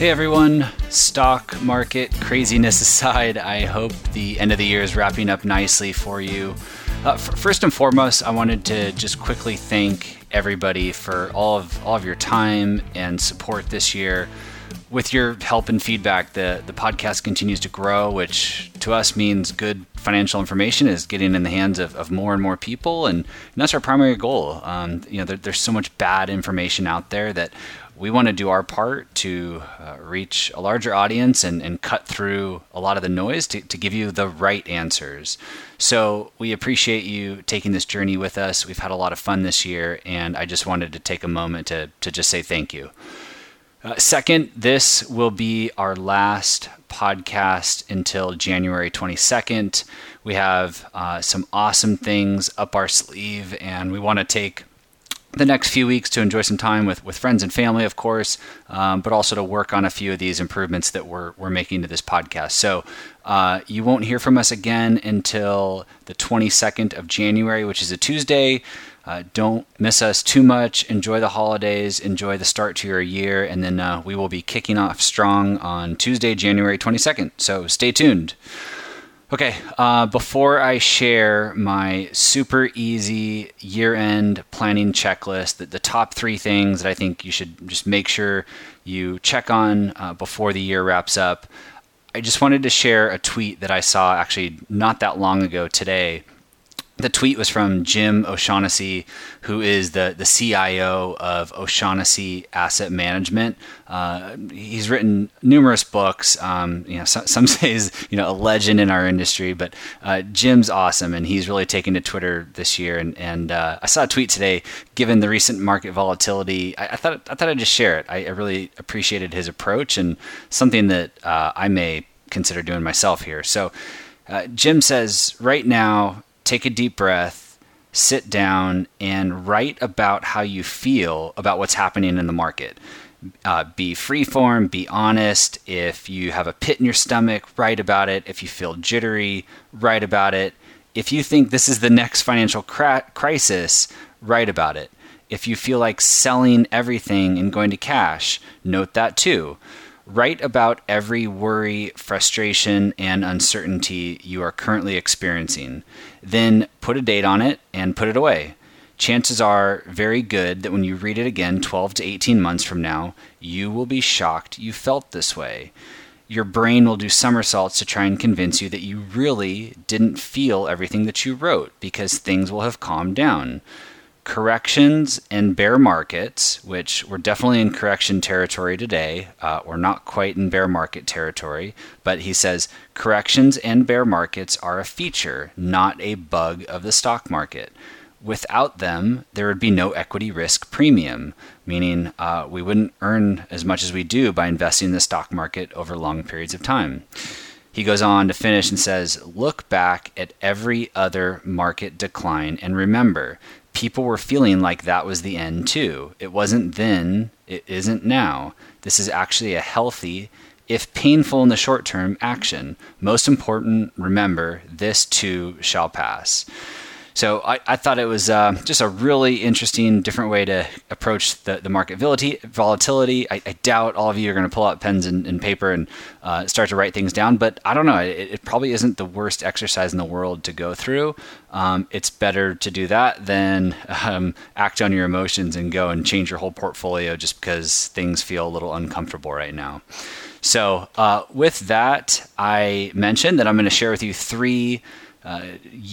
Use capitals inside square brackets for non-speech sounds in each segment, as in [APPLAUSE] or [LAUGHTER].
Hey everyone, stock market craziness aside, I hope the end of the year is wrapping up nicely for you. Uh, f- first and foremost, I wanted to just quickly thank everybody for all of all of your time and support this year. With your help and feedback, the the podcast continues to grow, which to us means good financial information is getting in the hands of, of more and more people, and, and that's our primary goal. Um, you know, there, there's so much bad information out there that we want to do our part to uh, reach a larger audience and, and cut through a lot of the noise to, to give you the right answers. So we appreciate you taking this journey with us. We've had a lot of fun this year, and I just wanted to take a moment to, to just say thank you. Uh, second, this will be our last podcast until January 22nd. We have uh, some awesome things up our sleeve, and we want to take the next few weeks to enjoy some time with, with friends and family, of course, um, but also to work on a few of these improvements that we're, we're making to this podcast. So uh, you won't hear from us again until the 22nd of January, which is a Tuesday. Uh, don't miss us too much. Enjoy the holidays, enjoy the start to your year, and then uh, we will be kicking off strong on Tuesday, January 22nd. So stay tuned. Okay, uh, before I share my super easy year end planning checklist, the, the, top three things that I think you should just make sure you check on uh, before the year wraps up, I just wanted to share a tweet that I saw actually not that long ago today the tweet was from Jim O'Shaughnessy, who is the, the CIO of O'Shaughnessy Asset Management. Uh, he's written numerous books. Um, you know, some, some [LAUGHS] say he's you know a legend in our industry, but uh, Jim's awesome, and he's really taken to Twitter this year. And, and uh, I saw a tweet today. Given the recent market volatility, I, I thought I thought I'd just share it. I, I, really appreciated his approach and something that uh, I may consider doing myself here. So. Uh, Jim says right now take a deep breath, sit down, and write about how you feel about what's happening in the market. Uh, be freeform, be honest. If you have a pit in your stomach, write about it. If you feel jittery, write about it. If you think this is the next financial cra- crisis, write about it. If you feel like selling everything and going to cash, note that too. Write about every worry, frustration, and uncertainty you are currently experiencing. Then put a date on it and put it away. Chances are very good that when you read it again 12 to 18 months from now, you will be shocked you felt this way. Your brain will do somersaults to try and convince you that you really didn't feel everything that you wrote because things will have calmed down corrections and bear markets, which we're definitely in correction territory today. Uh, we're not quite in bear market territory, but he says corrections and bear markets are a feature, not a bug of the stock market. Without them, there would be no equity risk premium, meaning uh, we wouldn't earn as much as we do by investing in the stock market over long periods of time. He goes on to finish and says, Look back at every other market decline and remember people were feeling like that was the end too. It wasn't then, it isn't now. This is actually a healthy, if painful in the short term, action. Most important, remember, this too shall pass. So I, I thought it was uh, just a really interesting, different way to approach the, the market volatility. I, I doubt all of you are going to pull out pens and, and paper and uh, start to write things down, but I don't know. It, it, probably isn't the worst exercise in the world to go through. Um, it's better to do that than um, act on your emotions and go and change your whole portfolio just because things feel a little uncomfortable right now. So, uh, with that, I mentioned that I'm going to share with you three uh,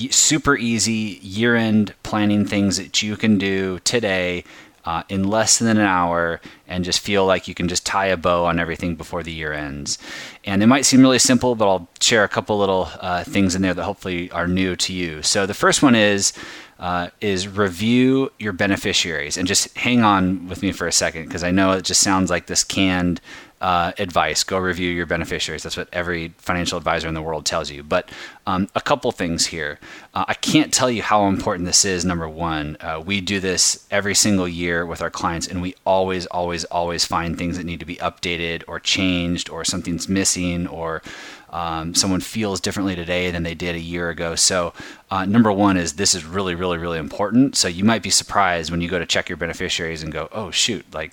super easy year end planning things that you can do today uh, in less than an hour and just feel like you can just tie a bow on everything before the year ends. And it might seem really simple, but I'll share a couple little uh, things in there that hopefully are new to you. So the first one is uh, is review your beneficiaries and just hang on with me for a second because I know it just sounds like this canned uh, advice. Go review your beneficiaries. That's what every financial advisor in the world tells you. But um, a couple things here. Uh, I can't tell you how important this is. Number one, uh, we do this every single year with our clients, and we always, always, always find things that need to be updated or changed, or something's missing, or um, someone feels differently today than they did a year ago. So, uh, number one is this is really, really, really important. So, you might be surprised when you go to check your beneficiaries and go, oh, shoot, like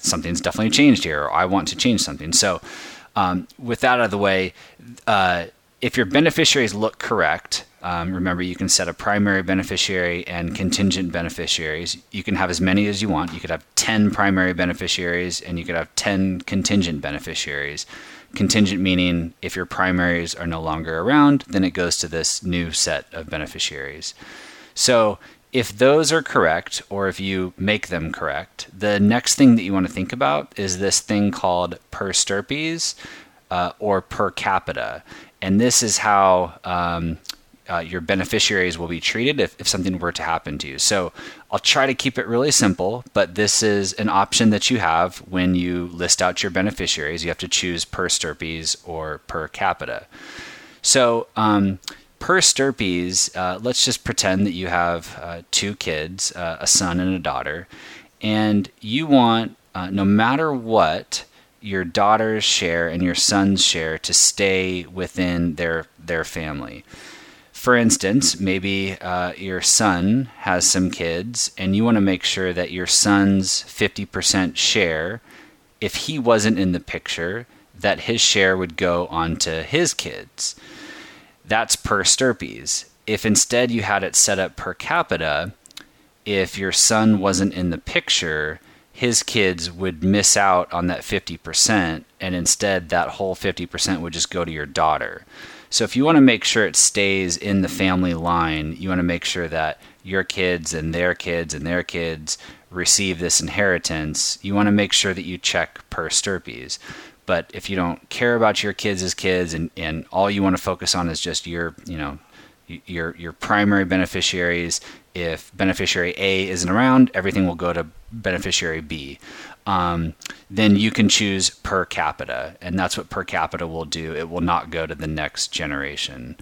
something's definitely changed here, or I want to change something. So, um, with that out of the way, uh, if your beneficiaries look correct, um, remember you can set a primary beneficiary and contingent beneficiaries. You can have as many as you want. You could have 10 primary beneficiaries and you could have 10 contingent beneficiaries. Contingent meaning if your primaries are no longer around, then it goes to this new set of beneficiaries. So if those are correct, or if you make them correct, the next thing that you want to think about is this thing called per stirpes uh, or per capita. And this is how um, uh, your beneficiaries will be treated if, if something were to happen to you. So I'll try to keep it really simple, but this is an option that you have when you list out your beneficiaries. You have to choose per stirpes or per capita. So, um, per stirpes, uh, let's just pretend that you have uh, two kids, uh, a son and a daughter, and you want, uh, no matter what, your daughter's share and your son's share to stay within their their family. For instance, maybe uh, your son has some kids, and you want to make sure that your son's 50% share, if he wasn't in the picture, that his share would go onto his kids that's per stirpes. If instead you had it set up per capita, if your son wasn't in the picture, his kids would miss out on that 50%, and instead that whole 50% would just go to your daughter. So if you want to make sure it stays in the family line, you want to make sure that your kids and their kids and their kids receive this inheritance. You want to make sure that you check per stirpes. But if you don't care about your kids as kids and, and all you want to focus on is just your, you know, your your primary beneficiaries, if beneficiary A isn't around, everything will go to beneficiary B. Um, then you can choose per capita, and that's what per capita will do. It will not go to the next generation.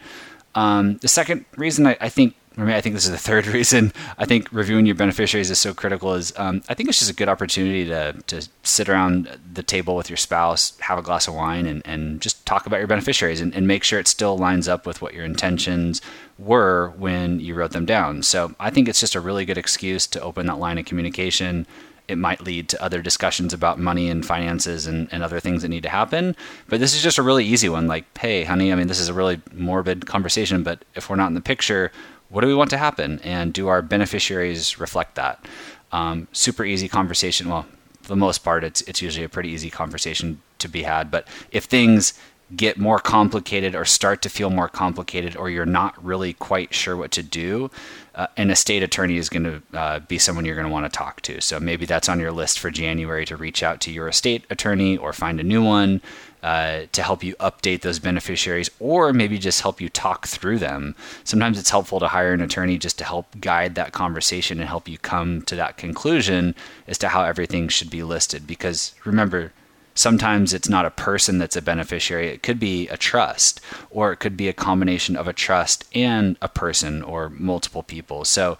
Um, the second reason I, I think I mean, I think this is the third [LAUGHS] reason I think reviewing your beneficiaries is so critical. Is um, I think it's just a good opportunity to to sit around the table with your spouse, have a glass of wine, and, and just talk about your beneficiaries and, and make sure it still lines up with what your intentions were when you wrote them down. So I think it's just a really good excuse to open that line of communication it might lead to other discussions about money and finances and, and other things that need to happen. But this is just a really easy one. Like, hey, honey, I mean, this is a really morbid conversation, but if we're not in the picture, what do we want to happen? And do our beneficiaries reflect that? Um, super easy conversation. Well, for the most part, it's, it's usually a pretty easy conversation to be had. But if things get more complicated or start to feel more complicated or you're not really quite sure what to do, uh, an estate attorney is going to uh, be someone you're going to want to talk to. So maybe that's on your list for January to reach out to your estate attorney or find a new one uh, to help you update those beneficiaries or maybe just help you talk through them. Sometimes it's helpful to hire an attorney just to help guide that conversation and help you come to that conclusion as to how everything should be listed. Because remember, sometimes it's not a person that's a beneficiary, it could be a trust, or it could be a combination of a trust and a person or multiple people. So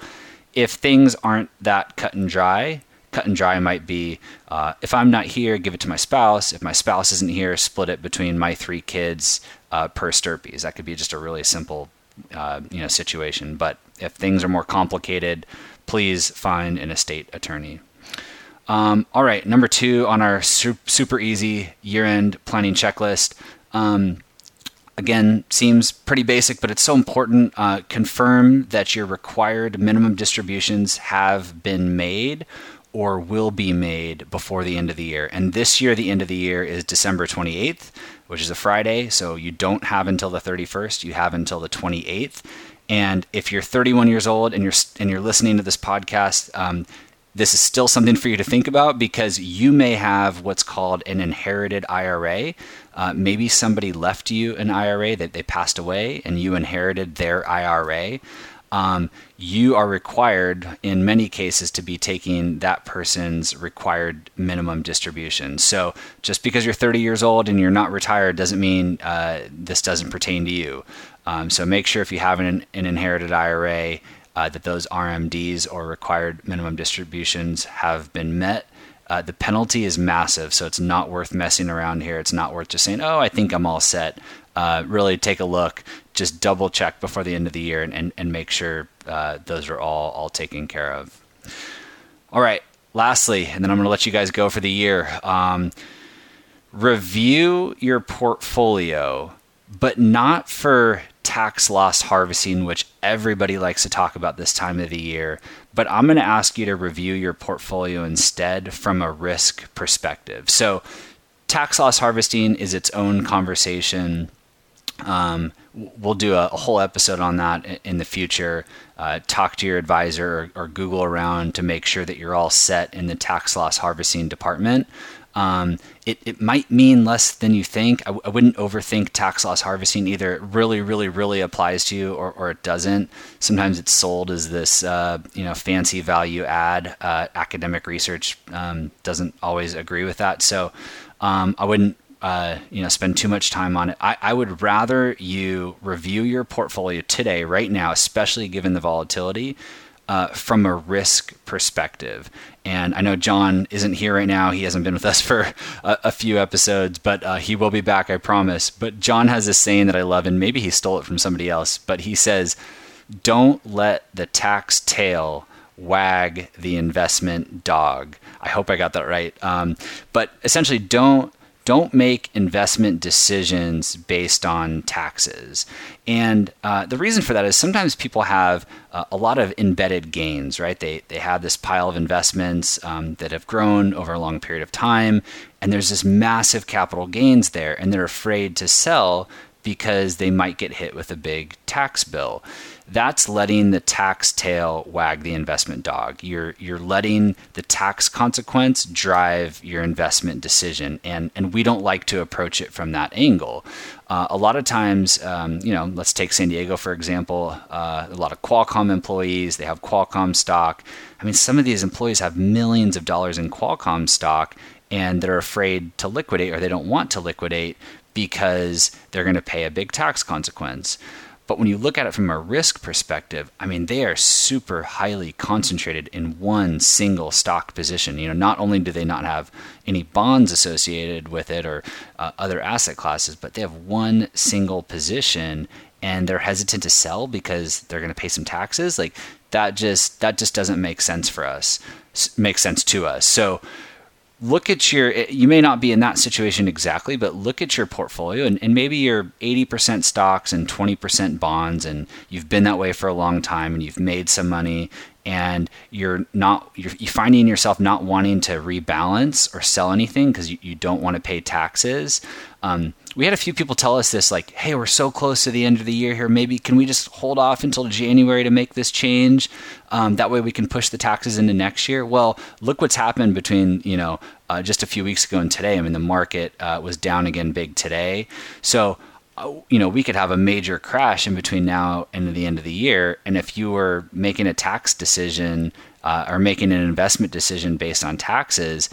if things aren't that cut and dry, cut and dry might be uh, if I'm not here, give it to my spouse. If my spouse isn't here, split it between my three kids uh, per stirpes. That could be just a really simple uh, you know situation. But if things are more complicated, please find an estate attorney. Um, all right, number two on our super easy year-end planning checklist. Um, again, seems pretty basic, but it's so important. Uh, confirm that your required minimum distributions have been made or will be made before the end of the year. And this year, the end of the year is December 28th, which is a Friday. So you don't have until the 31st, you have until the 28th. And if you're 31 years old and you're and you're listening to this podcast, um, this is still something for you to think about because you may have what's called an inherited IRA. Uh, maybe somebody left you an IRA that they passed away and you inherited their IRA um, you are required in many cases to be taking that person's required minimum distribution. So just because you're 30 years old and you're not retired doesn't mean uh, this doesn't pertain to you. Um, so make sure if you have an, an inherited IRA uh, that those RMDs or required minimum distributions have been met. Uh, the penalty is massive, so it's not worth messing around here. It's not worth just saying, "Oh, I think I'm all set." Uh, really take a look, just double check before the end of the year, and and, and make sure uh, those are all all taken care of. All right, lastly, and then I'm going to let you guys go for the year. Um, review your portfolio, but not for tax loss harvesting, which everybody likes to talk about this time of the year. But I'm going to ask you to review your portfolio instead from a risk perspective. So, tax loss harvesting is its own conversation. Um, we'll do a, a, whole episode on that in the future. Uh, talk to your advisor or, or, Google around to make sure that you're all set in the tax loss harvesting department. Um, it, it might mean less than you think. I w- I wouldn't overthink tax loss harvesting either. It really, really, really applies to you or, or it doesn't. Sometimes it's sold as this, uh, you know, fancy value add. Uh, academic research um, doesn't always agree with that. So um, I wouldn't uh, you know spend too much time on it. I, I would rather you review your portfolio today, right now, especially given the volatility, uh, from a risk perspective. And I know John isn't here right now. He hasn't been with us [LAUGHS] for a, a few episodes, but uh, he will be back, I promise. But John has this saying that I love, and maybe he stole it from somebody else, but he says, Don't let the tax tail wag the investment dog. I hope I got that right. Um, but essentially, don't don't make investment decisions based on taxes. And uh, the reason for that is sometimes people have uh, a lot of embedded gains, right? They, they have this pile of investments um, that have grown over a long period of time, and there's this massive capital gains there, and they're afraid to sell because they might get hit with a big tax bill that's letting the tax tail wag the investment dog. You're you're letting the tax consequence drive your investment decision, and and we don't like to approach it from that angle. Uh, a lot of times, um, you know, let's take San Diego for example. Uh, a lot of Qualcomm employees, they have Qualcomm stock. I mean, some of these employees have millions of dollars in Qualcomm stock, and they're afraid to liquidate or they don't want to liquidate because they're going to pay a big tax consequence. But when you look at it from a risk perspective, I mean, they are super highly concentrated in one single stock position. You know, not only do they not have any bonds associated with it or uh, other asset classes, but they have one single position and they're hesitant to sell because they're going to pay some taxes. Like that just that just doesn't make sense for us. Makes sense to us. So look at your you may not be in that situation exactly but look at your portfolio and, and, maybe you're 80% stocks and 20% bonds and you've been that way for a long time and you've made some money and you're not you're, finding yourself not wanting to rebalance or sell anything because you, you don't want to pay taxes. Um, we had a few people tell us this like hey we're so close to the end of the year here. Maybe can we just hold off until january to make this change? Um, that way we can push the taxes into next year. Well look what's happened between you know uh, just a few weeks ago and today. I mean the market uh, was down again big today. So you know we could have a major crash in between now and the end of the year and if you were making a tax decision uh, or making an investment decision based on taxes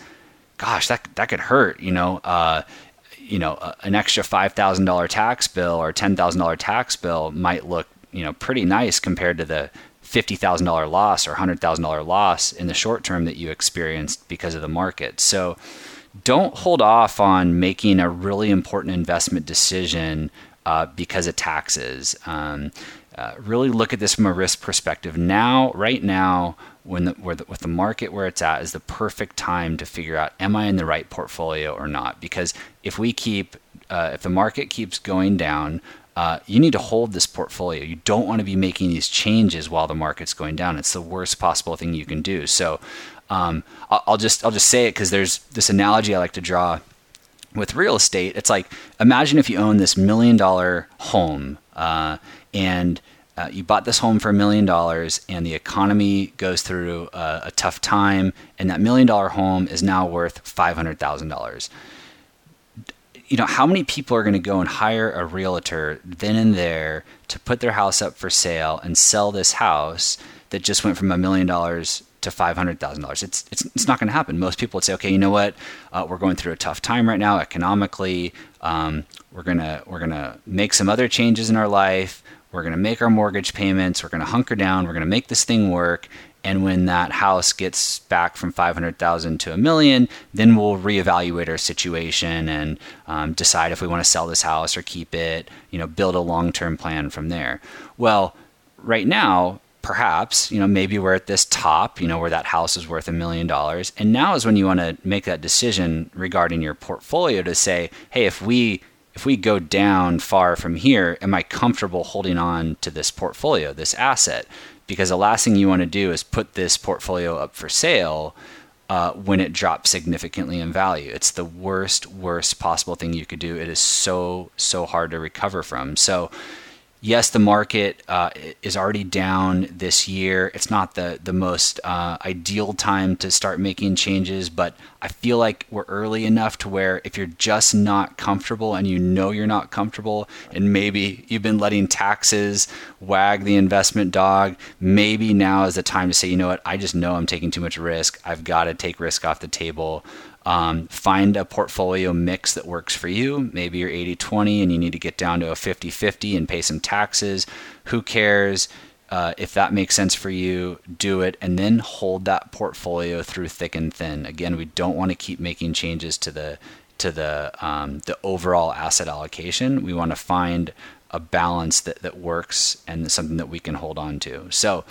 gosh that that could hurt you know uh, you know, an extra $5,000 tax bill or $10,000 tax bill might look, you know, pretty nice compared to the $50,000 loss or $100,000 loss in the short term that you experienced because of the market. So don't hold off on making a really important investment decision uh, because of taxes. Um, uh, really look at this from a risk perspective. Now, right now, when the, the, with the market where it's at is the perfect time to figure out am I in the right portfolio or not? Because if we keep, uh, if the market keeps going down, uh, you need to hold this portfolio. You don't want to be making these changes while the market's going down. It's the worst possible thing you can do. So um, I'll just I'll just say it because there's this analogy I like to draw with real estate. It's like imagine if you own this million dollar home uh, and uh, you bought this home for a million dollars and the economy goes through a, a tough time and that million dollar home is now worth $500000 you know how many people are going to go and hire a realtor then and there to put their house up for sale and sell this house that just went from a million dollars to five hundred thousand dollars. It's it's it's not going to happen. Most people would say, okay, you know what, uh, we're going through a tough time right now economically. Um, we're gonna we're gonna make some other changes in our life. We're going to make our mortgage payments. We're going to hunker down. We're going to make this thing work. And when that house gets back from 500,000 to a million, then we'll reevaluate our situation and um, decide if we want to sell this house or keep it, you know, build a long term plan from there. Well, right now, perhaps, you know, maybe we're at this top, you know, where that house is worth a million dollars. And now is when you want to make that decision regarding your portfolio to say, hey, if we if we go down far from here, am I comfortable holding on to this portfolio, this asset? Because the last thing you want to do is put this portfolio up for sale uh, when it drops significantly in value. It's the worst, worst possible thing you could do. It is so, so hard to recover from. So, yes, the market uh, is already down this year. It's not the the most uh, ideal time to start making changes, but I feel like we're early enough to where if you're just not comfortable and you know you're not comfortable, and maybe you've been letting taxes wag the investment dog, maybe now is the time to say, you know what, I just know I'm taking too much risk. I've got to take risk off the table. Um, find a portfolio mix that works for you. Maybe you're 80 20 and you need to get down to a 50 50 and pay some taxes. Who cares? Uh, if that makes sense for you, do it and then hold that portfolio through thick and thin. Again, we don't want to keep making changes to the to the um, the overall asset allocation. We want to find a balance that, that works and something that we can hold on to. So,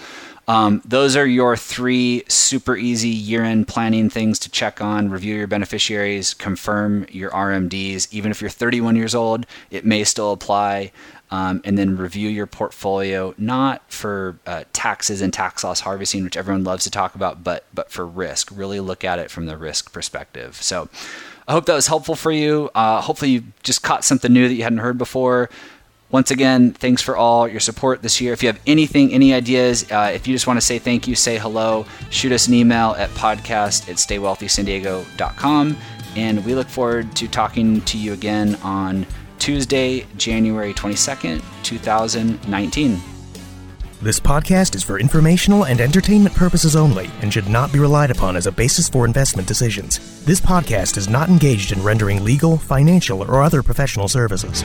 um, those are your three super easy year end planning things to check on. Review your beneficiaries, confirm your RMDs. Even if you're 31 years old, it may still apply. Um, and then review your portfolio, not for uh, taxes and tax loss harvesting, which everyone loves to talk about, but but for risk. Really look at it from the risk perspective. So, I hope that was helpful for you. Uh, hopefully, you just caught something new that you hadn't heard before. Once again, thanks for all your support this year. If you have anything, any ideas, uh, if you just want to say thank you, say hello, shoot us an email at podcast at staywealthysandiego.com. And we look forward to talking to you again on Tuesday, January 22nd, 2019. This podcast is for informational and entertainment purposes only and should not be relied upon as a basis for investment decisions. This podcast is not engaged in rendering legal, financial, or other professional services.